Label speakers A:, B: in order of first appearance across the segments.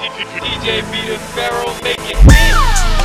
A: DJ be the Pharaoh making it.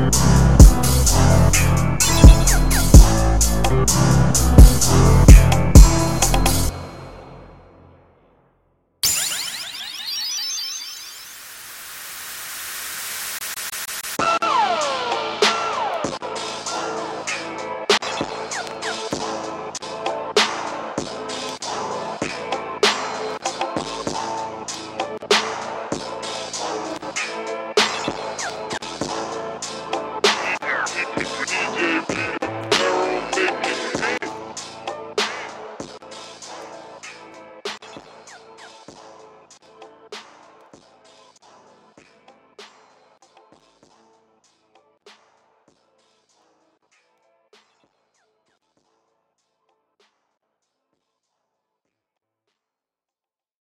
A: Thank